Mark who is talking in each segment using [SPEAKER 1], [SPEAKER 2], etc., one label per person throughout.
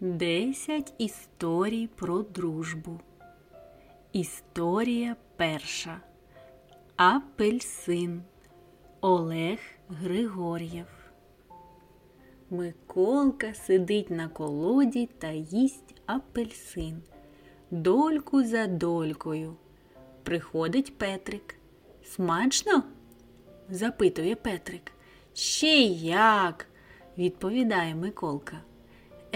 [SPEAKER 1] Десять історій про дружбу. Історія перша. Апельсин Олег Григор'єв. Миколка сидить на колоді та їсть апельсин. Дольку за долькою. Приходить Петрик. Смачно? запитує Петрик. Ще як, відповідає Миколка.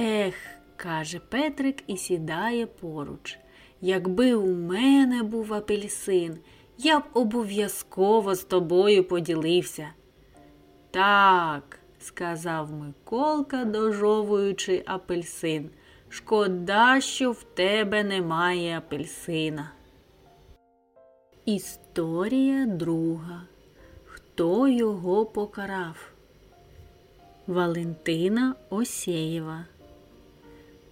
[SPEAKER 1] Ех, каже Петрик і сідає поруч. Якби у мене був апельсин, я б обов'язково з тобою поділився. Так, сказав Миколка, дожовуючи апельсин. Шкода, що в тебе немає апельсина. Історія друга. Хто його покарав? Валентина Осєєва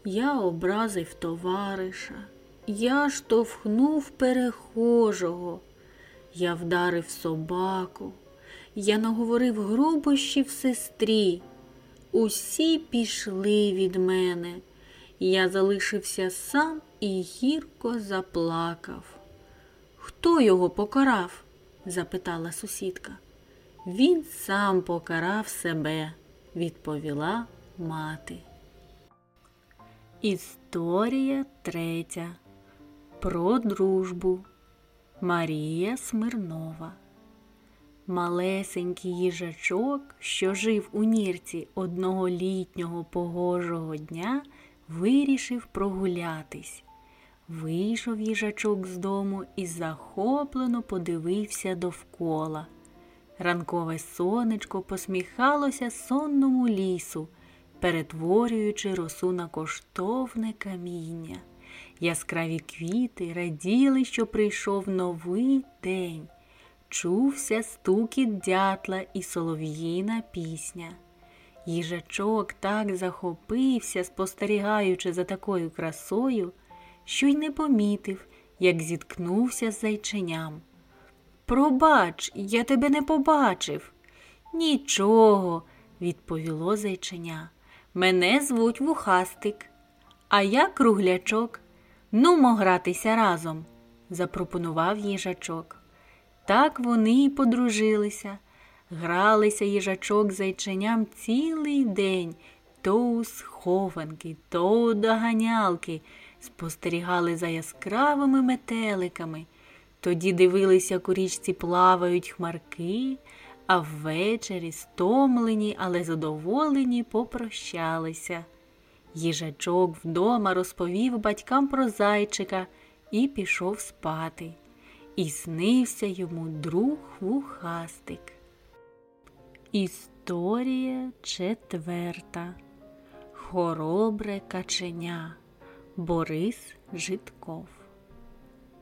[SPEAKER 1] я образив товариша, я штовхнув перехожого, я вдарив собаку, я наговорив грубощів сестрі. Усі пішли від мене. Я залишився сам і гірко заплакав. Хто його покарав? запитала сусідка. Він сам покарав себе, відповіла мати. Історія третя. Про дружбу Марія Смирнова. Малесенький їжачок, що жив у нірці одного літнього погожого дня, вирішив прогулятись. Вийшов їжачок з дому і захоплено подивився довкола. Ранкове сонечко посміхалося сонному лісу перетворюючи росу на коштовне каміння. Яскраві квіти раділи, що прийшов новий день. Чувся стукіт дятла і солов'їна пісня. Їжачок так захопився, спостерігаючи за такою красою, що й не помітив, як зіткнувся з зайченям. Пробач, я тебе не побачив. Нічого, відповіло зайченя. Мене звуть Вухастик, а я круглячок. Нумо гратися разом, запропонував їжачок. Так вони й подружилися. Гралися їжачок зайченям цілий день, то у схованки, то у доганялки, спостерігали за яскравими метеликами. Тоді дивилися, у річці плавають хмарки, а ввечері стомлені, але задоволені, попрощалися. Їжачок вдома розповів батькам про зайчика і пішов спати. І снився йому друг вухастик. Історія четверта. Хоробре каченя Борис Житков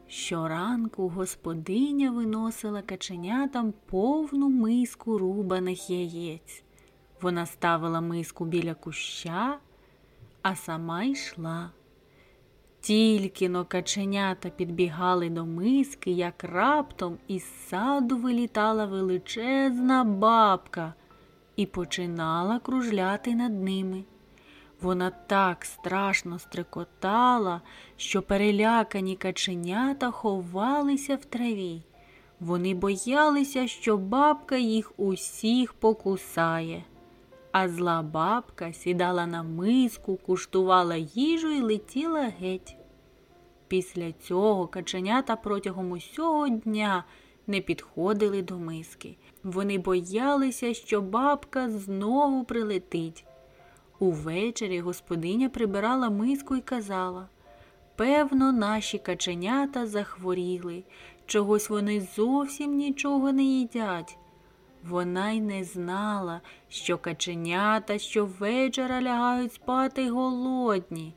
[SPEAKER 1] Щоранку господиня виносила каченятам повну миску рубаних яєць. Вона ставила миску біля куща, а сама йшла. Тільки но каченята підбігали до миски, як раптом із саду вилітала величезна бабка і починала кружляти над ними. Вона так страшно стрикотала, що перелякані каченята ховалися в траві. Вони боялися, що бабка їх усіх покусає. А зла бабка сідала на миску, куштувала їжу і летіла геть. Після цього каченята протягом усього дня не підходили до миски. Вони боялися, що бабка знову прилетить. Увечері господиня прибирала миску і казала певно, наші каченята захворіли, чогось вони зовсім нічого не їдять. Вона й не знала, що каченята щовечора лягають спати голодні.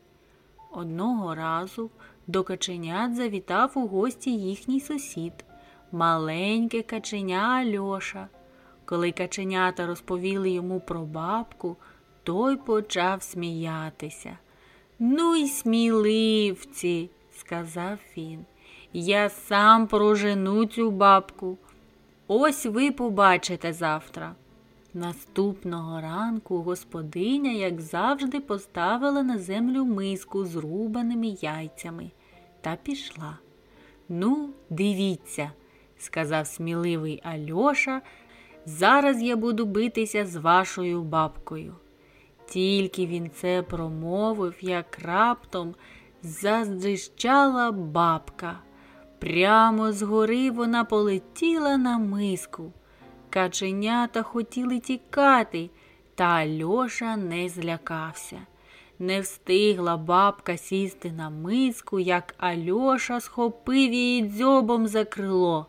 [SPEAKER 1] Одного разу до каченят завітав у гості їхній сусід, маленьке каченя Альоша. Коли каченята розповіли йому про бабку, той почав сміятися. Ну й сміливці, сказав він. Я сам прожену цю бабку. Ось ви побачите завтра. Наступного ранку господиня, як завжди, поставила на землю миску з рубаними яйцями та пішла. Ну, дивіться, сказав сміливий Альоша, зараз я буду битися з вашою бабкою. Тільки він це промовив, як раптом заздищала бабка. Прямо згори вона полетіла на миску. Каченята хотіли тікати, та Альоша не злякався. Не встигла бабка сісти на миску, як Альоша схопив її дзьобом за крило.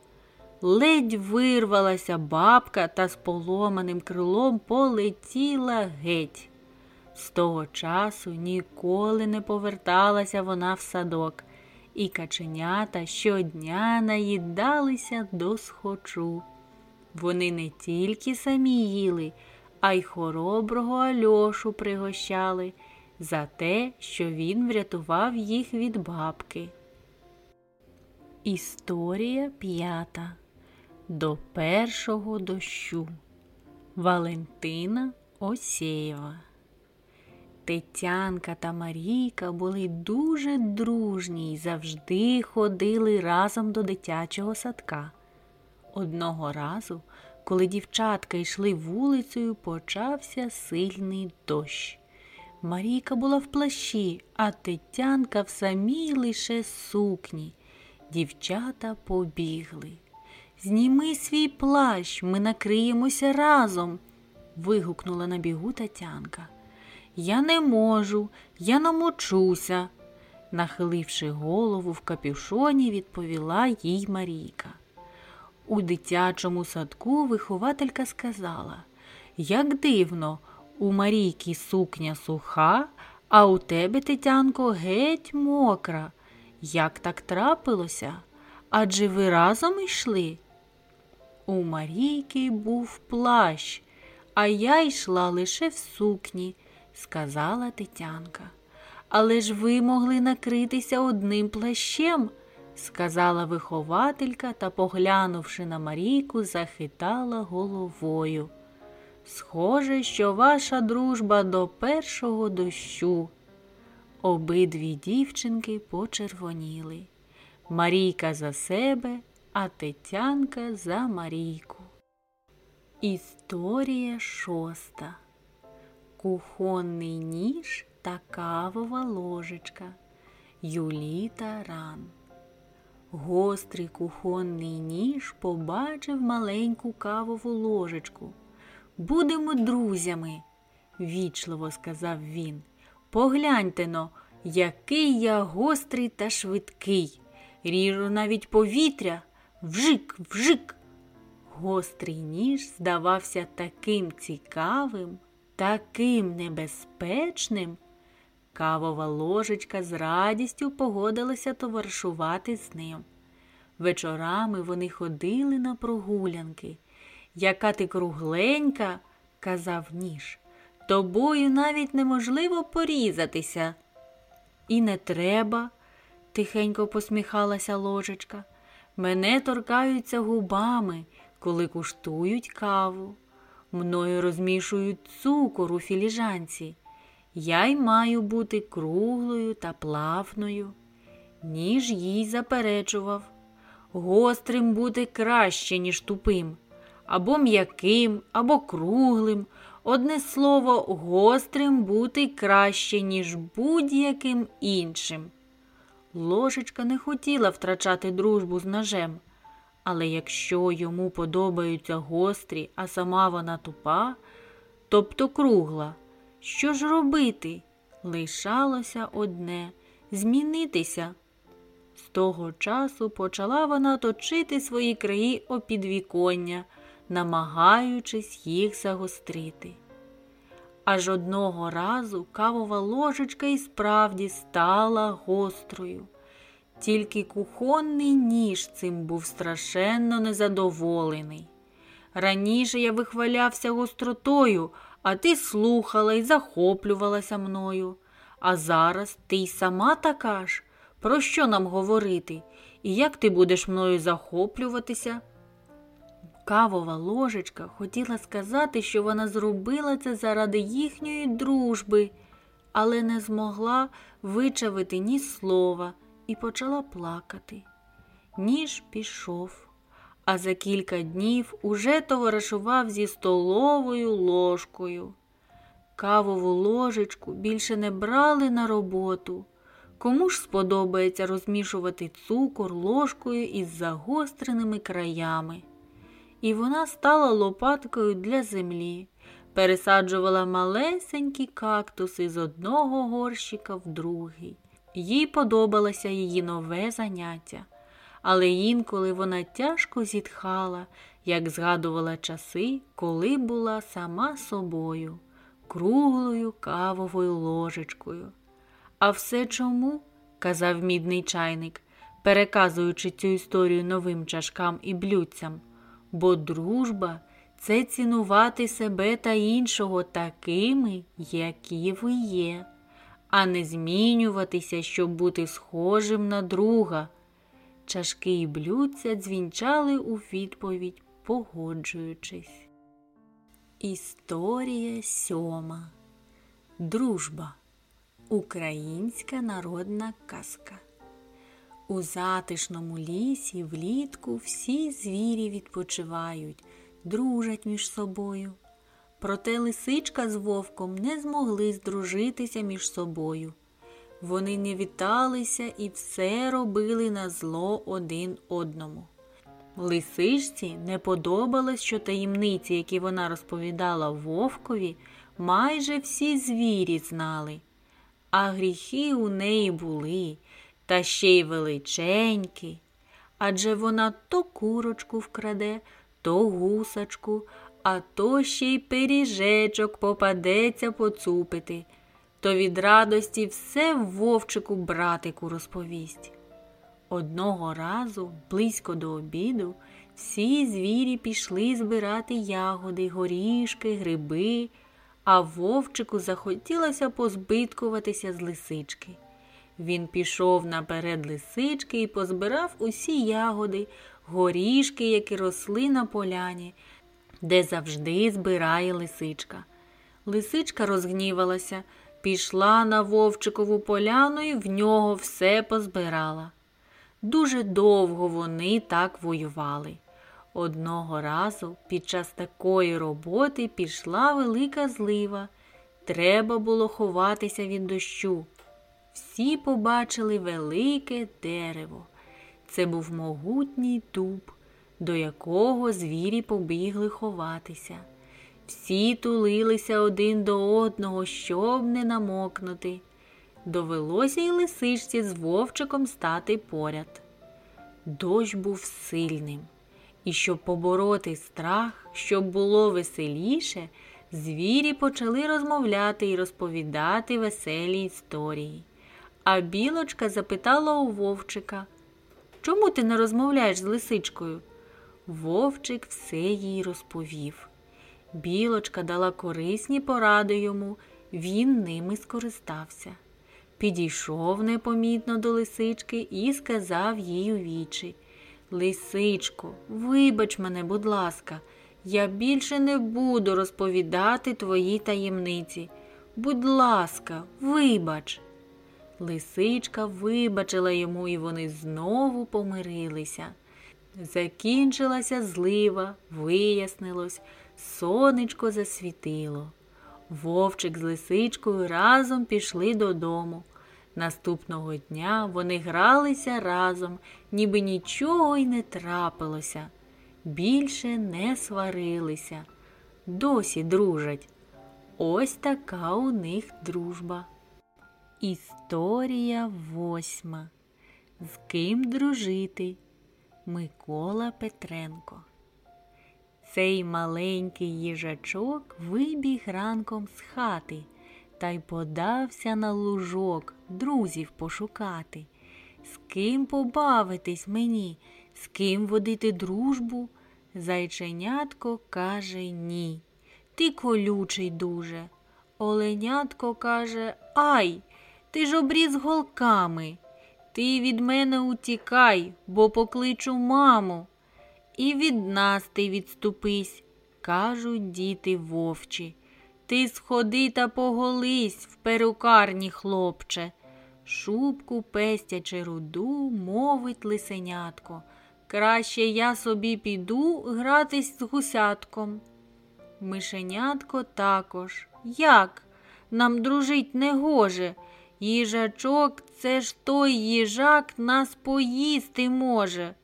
[SPEAKER 1] Ледь вирвалася бабка та з поломаним крилом полетіла геть. З того часу ніколи не поверталася вона в садок, і каченята щодня наїдалися до схочу. Вони не тільки самі їли, а й хороброго Альошу пригощали за те, що він врятував їх від бабки. Історія п'ята До першого дощу Валентина Осєєва Тетянка та Марійка були дуже дружні й завжди ходили разом до дитячого садка. Одного разу, коли дівчатка йшли вулицею, почався сильний дощ. Марійка була в плащі, а Тетянка в самій лише сукні. Дівчата побігли. Зніми свій плащ, ми накриємося разом. вигукнула на бігу Тетянка. Я не можу, я намочуся, нахиливши голову в капюшоні, відповіла їй Марійка. У дитячому садку вихователька сказала, як дивно, у Марійки сукня суха, а у тебе, Тетянко, геть мокра. Як так трапилося? Адже ви разом йшли? У Марійки був плащ, а я йшла лише в сукні, сказала Тетянка. Але ж ви могли накритися одним плащем, сказала вихователька та, поглянувши на Марійку, захитала головою. Схоже, що ваша дружба до першого дощу. Обидві дівчинки почервоніли. Марійка за себе, а Тетянка за Марійку. Історія шоста. Кухонний ніж та кавова ложечка. Юліта Ран. Гострий кухонний ніж побачив маленьку кавову ложечку. Будемо друзями, вічливо сказав він. Погляньте но, який я гострий та швидкий. Ріжу навіть повітря. Вжик, вжик. Гострий ніж здавався таким цікавим, таким небезпечним. Кавова ложечка з радістю погодилася товаришувати з ним. Вечорами вони ходили на прогулянки. Яка ти кругленька, казав ніж, тобою навіть неможливо порізатися. І не треба, тихенько посміхалася ложечка. Мене торкаються губами, коли куштують каву. Мною розмішують цукор у філіжанці. Я й маю бути круглою та плавною. Ніж їй заперечував. Гострим бути краще, ніж тупим, або м'яким, або круглим. Одне слово, гострим бути краще, ніж будь-яким іншим. Ложечка не хотіла втрачати дружбу з ножем, але якщо йому подобаються гострі, а сама вона тупа, тобто кругла, що ж робити? Лишалося одне змінитися. З того часу почала вона точити свої краї опідвіконня, намагаючись їх загострити. Аж одного разу кавова ложечка і справді стала гострою. Тільки кухонний ніж цим був страшенно незадоволений. Раніше я вихвалявся гостротою, а ти слухала і захоплювалася мною. А зараз ти й сама така ж. Про що нам говорити? І як ти будеш мною захоплюватися? Кавова ложечка хотіла сказати, що вона зробила це заради їхньої дружби, але не змогла вичавити ні слова і почала плакати. Ніж пішов, а за кілька днів уже товаришував зі столовою ложкою. Кавову ложечку більше не брали на роботу. Кому ж сподобається розмішувати цукор ложкою із загостреними краями? І вона стала лопаткою для землі, пересаджувала малесенькі кактуси з одного горщика в другий. Їй подобалося її нове заняття, але інколи вона тяжко зітхала, як згадувала часи, коли була сама собою, круглою кавовою ложечкою. А все чому? казав мідний чайник, переказуючи цю історію новим чашкам і блюдцям, бо дружба це цінувати себе та іншого такими, які ви є, а не змінюватися, щоб бути схожим на друга. Чашки і блюдця дзвінчали у відповідь, погоджуючись. Історія сьома. Дружба. Українська народна казка. У затишному лісі влітку всі звірі відпочивають, дружать між собою. Проте лисичка з вовком не змогли здружитися між собою. Вони не віталися і все робили на зло один одному. Лисичці не подобалось, що таємниці, які вона розповідала вовкові, майже всі звірі знали а гріхи у неї були, та ще й величенькі. Адже вона то курочку вкраде, то гусачку, а то ще й пиріжечок попадеться поцупити, то від радості все вовчику братику розповість. Одного разу, близько до обіду, всі звірі пішли збирати ягоди, горішки, гриби а вовчику захотілося позбиткуватися з лисички. Він пішов наперед лисички і позбирав усі ягоди, горішки, які росли на поляні, де завжди збирає лисичка. Лисичка розгнівалася, пішла на вовчикову поляну і в нього все позбирала. Дуже довго вони так воювали. Одного разу під час такої роботи пішла велика злива. Треба було ховатися від дощу. Всі побачили велике дерево. Це був могутній дуб, до якого звірі побігли ховатися. Всі тулилися один до одного, щоб не намокнути. Довелося й лисичці з вовчиком стати поряд. Дощ був сильним. І щоб побороти страх, щоб було веселіше, звірі почали розмовляти і розповідати веселі історії. А білочка запитала у вовчика Чому ти не розмовляєш з лисичкою? Вовчик все їй розповів. Білочка дала корисні поради йому, він ними скористався. Підійшов непомітно до лисички і сказав їй у вічі Лисичко, вибач мене, будь ласка, я більше не буду розповідати твої таємниці. Будь ласка, вибач. Лисичка вибачила йому, і вони знову помирилися. Закінчилася злива, вияснилось, сонечко засвітило. Вовчик з лисичкою разом пішли додому. Наступного дня вони гралися разом, ніби нічого й не трапилося, більше не сварилися, досі дружать. Ось така у них дружба. Історія восьма. З ким дружити? Микола Петренко. Цей маленький їжачок вибіг ранком з хати та й подався на лужок друзів пошукати. З ким побавитись мені, з ким водити дружбу? Зайченятко каже ні. Ти колючий дуже. Оленятко каже Ай, ти ж обріз голками. Ти від мене утікай, бо покличу маму. і від нас ти відступись, кажуть діти вовчі. Ти сходи та поголись в перукарні, хлопче. Шубку пестячи руду, мовить лисенятко. Краще я собі піду гратись з гусятком. Мишенятко також. Як? Нам дружить не гоже. Їжачок це ж той їжак нас поїсти може.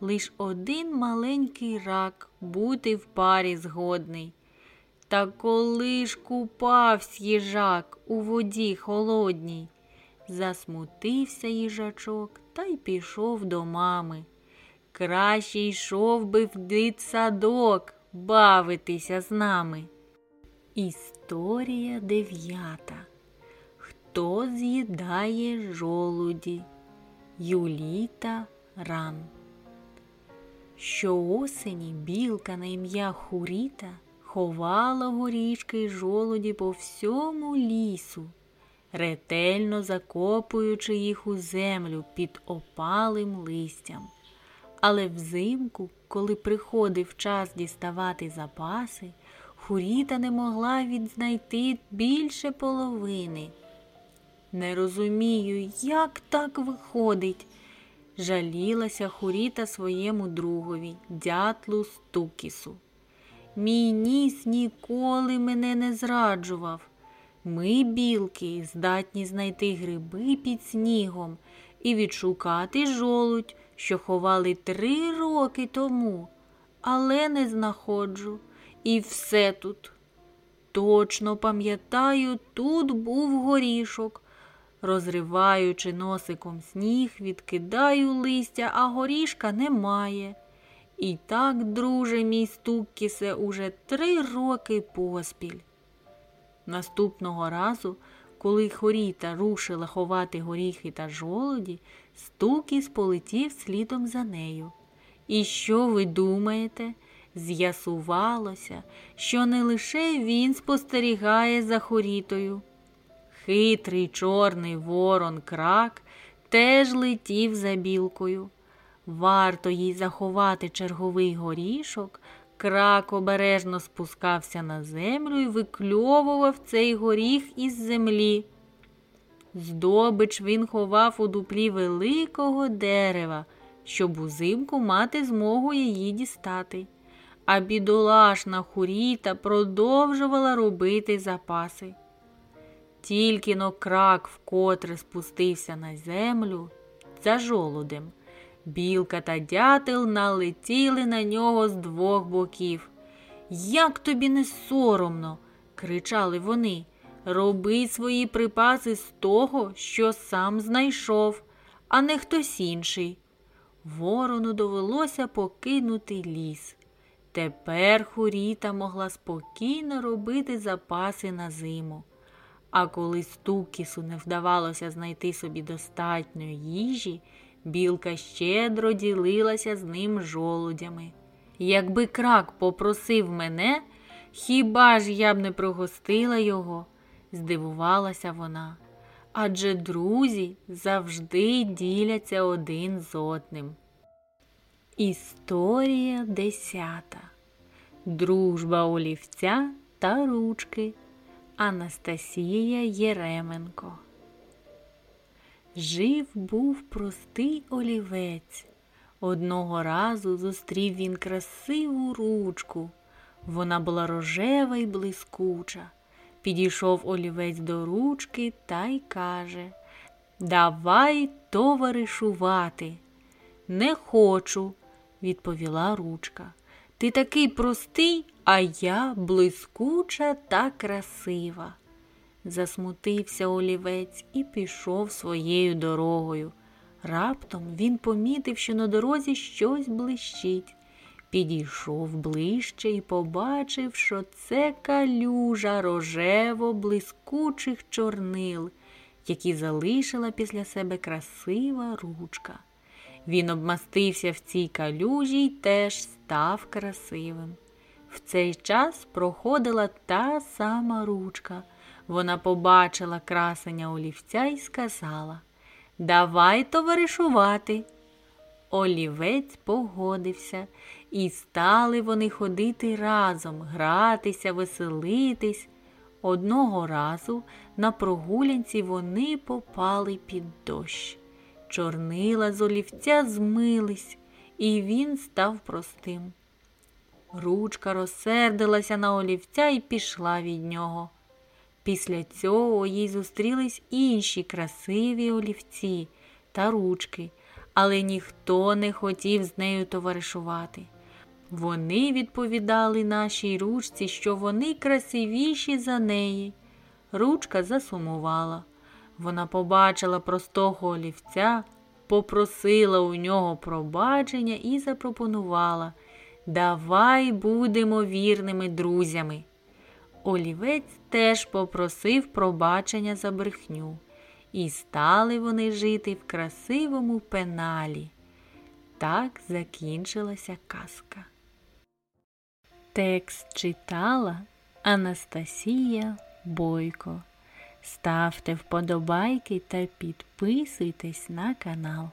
[SPEAKER 1] Лиш один маленький рак бути в парі згодний. Та коли ж купавсь їжак у воді холодній, засмутився їжачок та й пішов до мами. Краще йшов би в дитсадок бавитися з нами. Історія дев'ята. Хто з'їдає жолуді? Юліта Ран. Щоосені білка на ім'я Хуріта ховала горішки й жолуді по всьому лісу, ретельно закопуючи їх у землю під опалим листям. Але взимку, коли приходив час діставати запаси, Хуріта не могла відзнайти більше половини. Не розумію, як так виходить, жалілася Хуріта своєму другові, дятлу Стукісу. Мій ніс ніколи мене не зраджував. Ми, білки, здатні знайти гриби під снігом і відшукати жолудь, що ховали три роки тому, але не знаходжу. І все тут. Точно пам'ятаю, тут був горішок. Розриваючи носиком сніг, відкидаю листя, а горішка немає. І так, друже, мій стуккісе, уже три роки поспіль. Наступного разу, коли хоріта рушила ховати горіхи та жолоді, стукіс полетів слідом за нею. І що ви думаєте? З'ясувалося, що не лише він спостерігає за хорітою. Хитрий чорний ворон крак теж летів за білкою. Варто їй заховати черговий горішок, крак обережно спускався на землю і викльовував цей горіх із землі. Здобич він ховав у дуплі великого дерева, щоб узимку мати змогу її дістати. А бідолашна хуріта продовжувала робити запаси. Тільки но крак вкотре спустився на землю за жолудем. Білка та дятел налетіли на нього з двох боків. Як тобі не соромно, кричали вони. Роби свої припаси з того, що сам знайшов, а не хтось інший. Ворону довелося покинути ліс. Тепер хуріта могла спокійно робити запаси на зиму. А коли стукісу не вдавалося знайти собі достатньо їжі, білка щедро ділилася з ним жолудями. Якби крак попросив мене, хіба ж я б не прогостила його? здивувалася вона. Адже друзі завжди діляться один з одним. Історія десята. Дружба олівця та ручки. Анастасія Єременко. Жив був простий олівець. Одного разу зустрів він красиву ручку. Вона була рожева й блискуча. Підійшов олівець до ручки та й каже Давай товаришувати. Не хочу, відповіла ручка. Ти такий простий, а я блискуча та красива. Засмутився олівець і пішов своєю дорогою. Раптом він помітив, що на дорозі щось блищить. Підійшов ближче і побачив, що це калюжа рожево блискучих чорнил, які залишила після себе красива ручка. Він обмастився в цій калюжі й теж став красивим. В цей час проходила та сама ручка. Вона побачила красення олівця і сказала Давай товаришувати. Олівець погодився, і стали вони ходити разом, гратися, веселитись. Одного разу на прогулянці вони попали під дощ. Чорнила з олівця змились, і він став простим. Ручка розсердилася на олівця і пішла від нього. Після цього їй зустрілись інші красиві олівці та ручки, але ніхто не хотів з нею товаришувати. Вони відповідали нашій ручці, що вони красивіші за неї. Ручка засумувала. Вона побачила простого олівця, попросила у нього пробачення і запропонувала Давай будемо вірними друзями. Олівець теж попросив пробачення за брехню, і стали вони жити в красивому пеналі. Так закінчилася казка. Текст читала Анастасія Бойко. Ставте вподобайки та підписуйтесь на канал.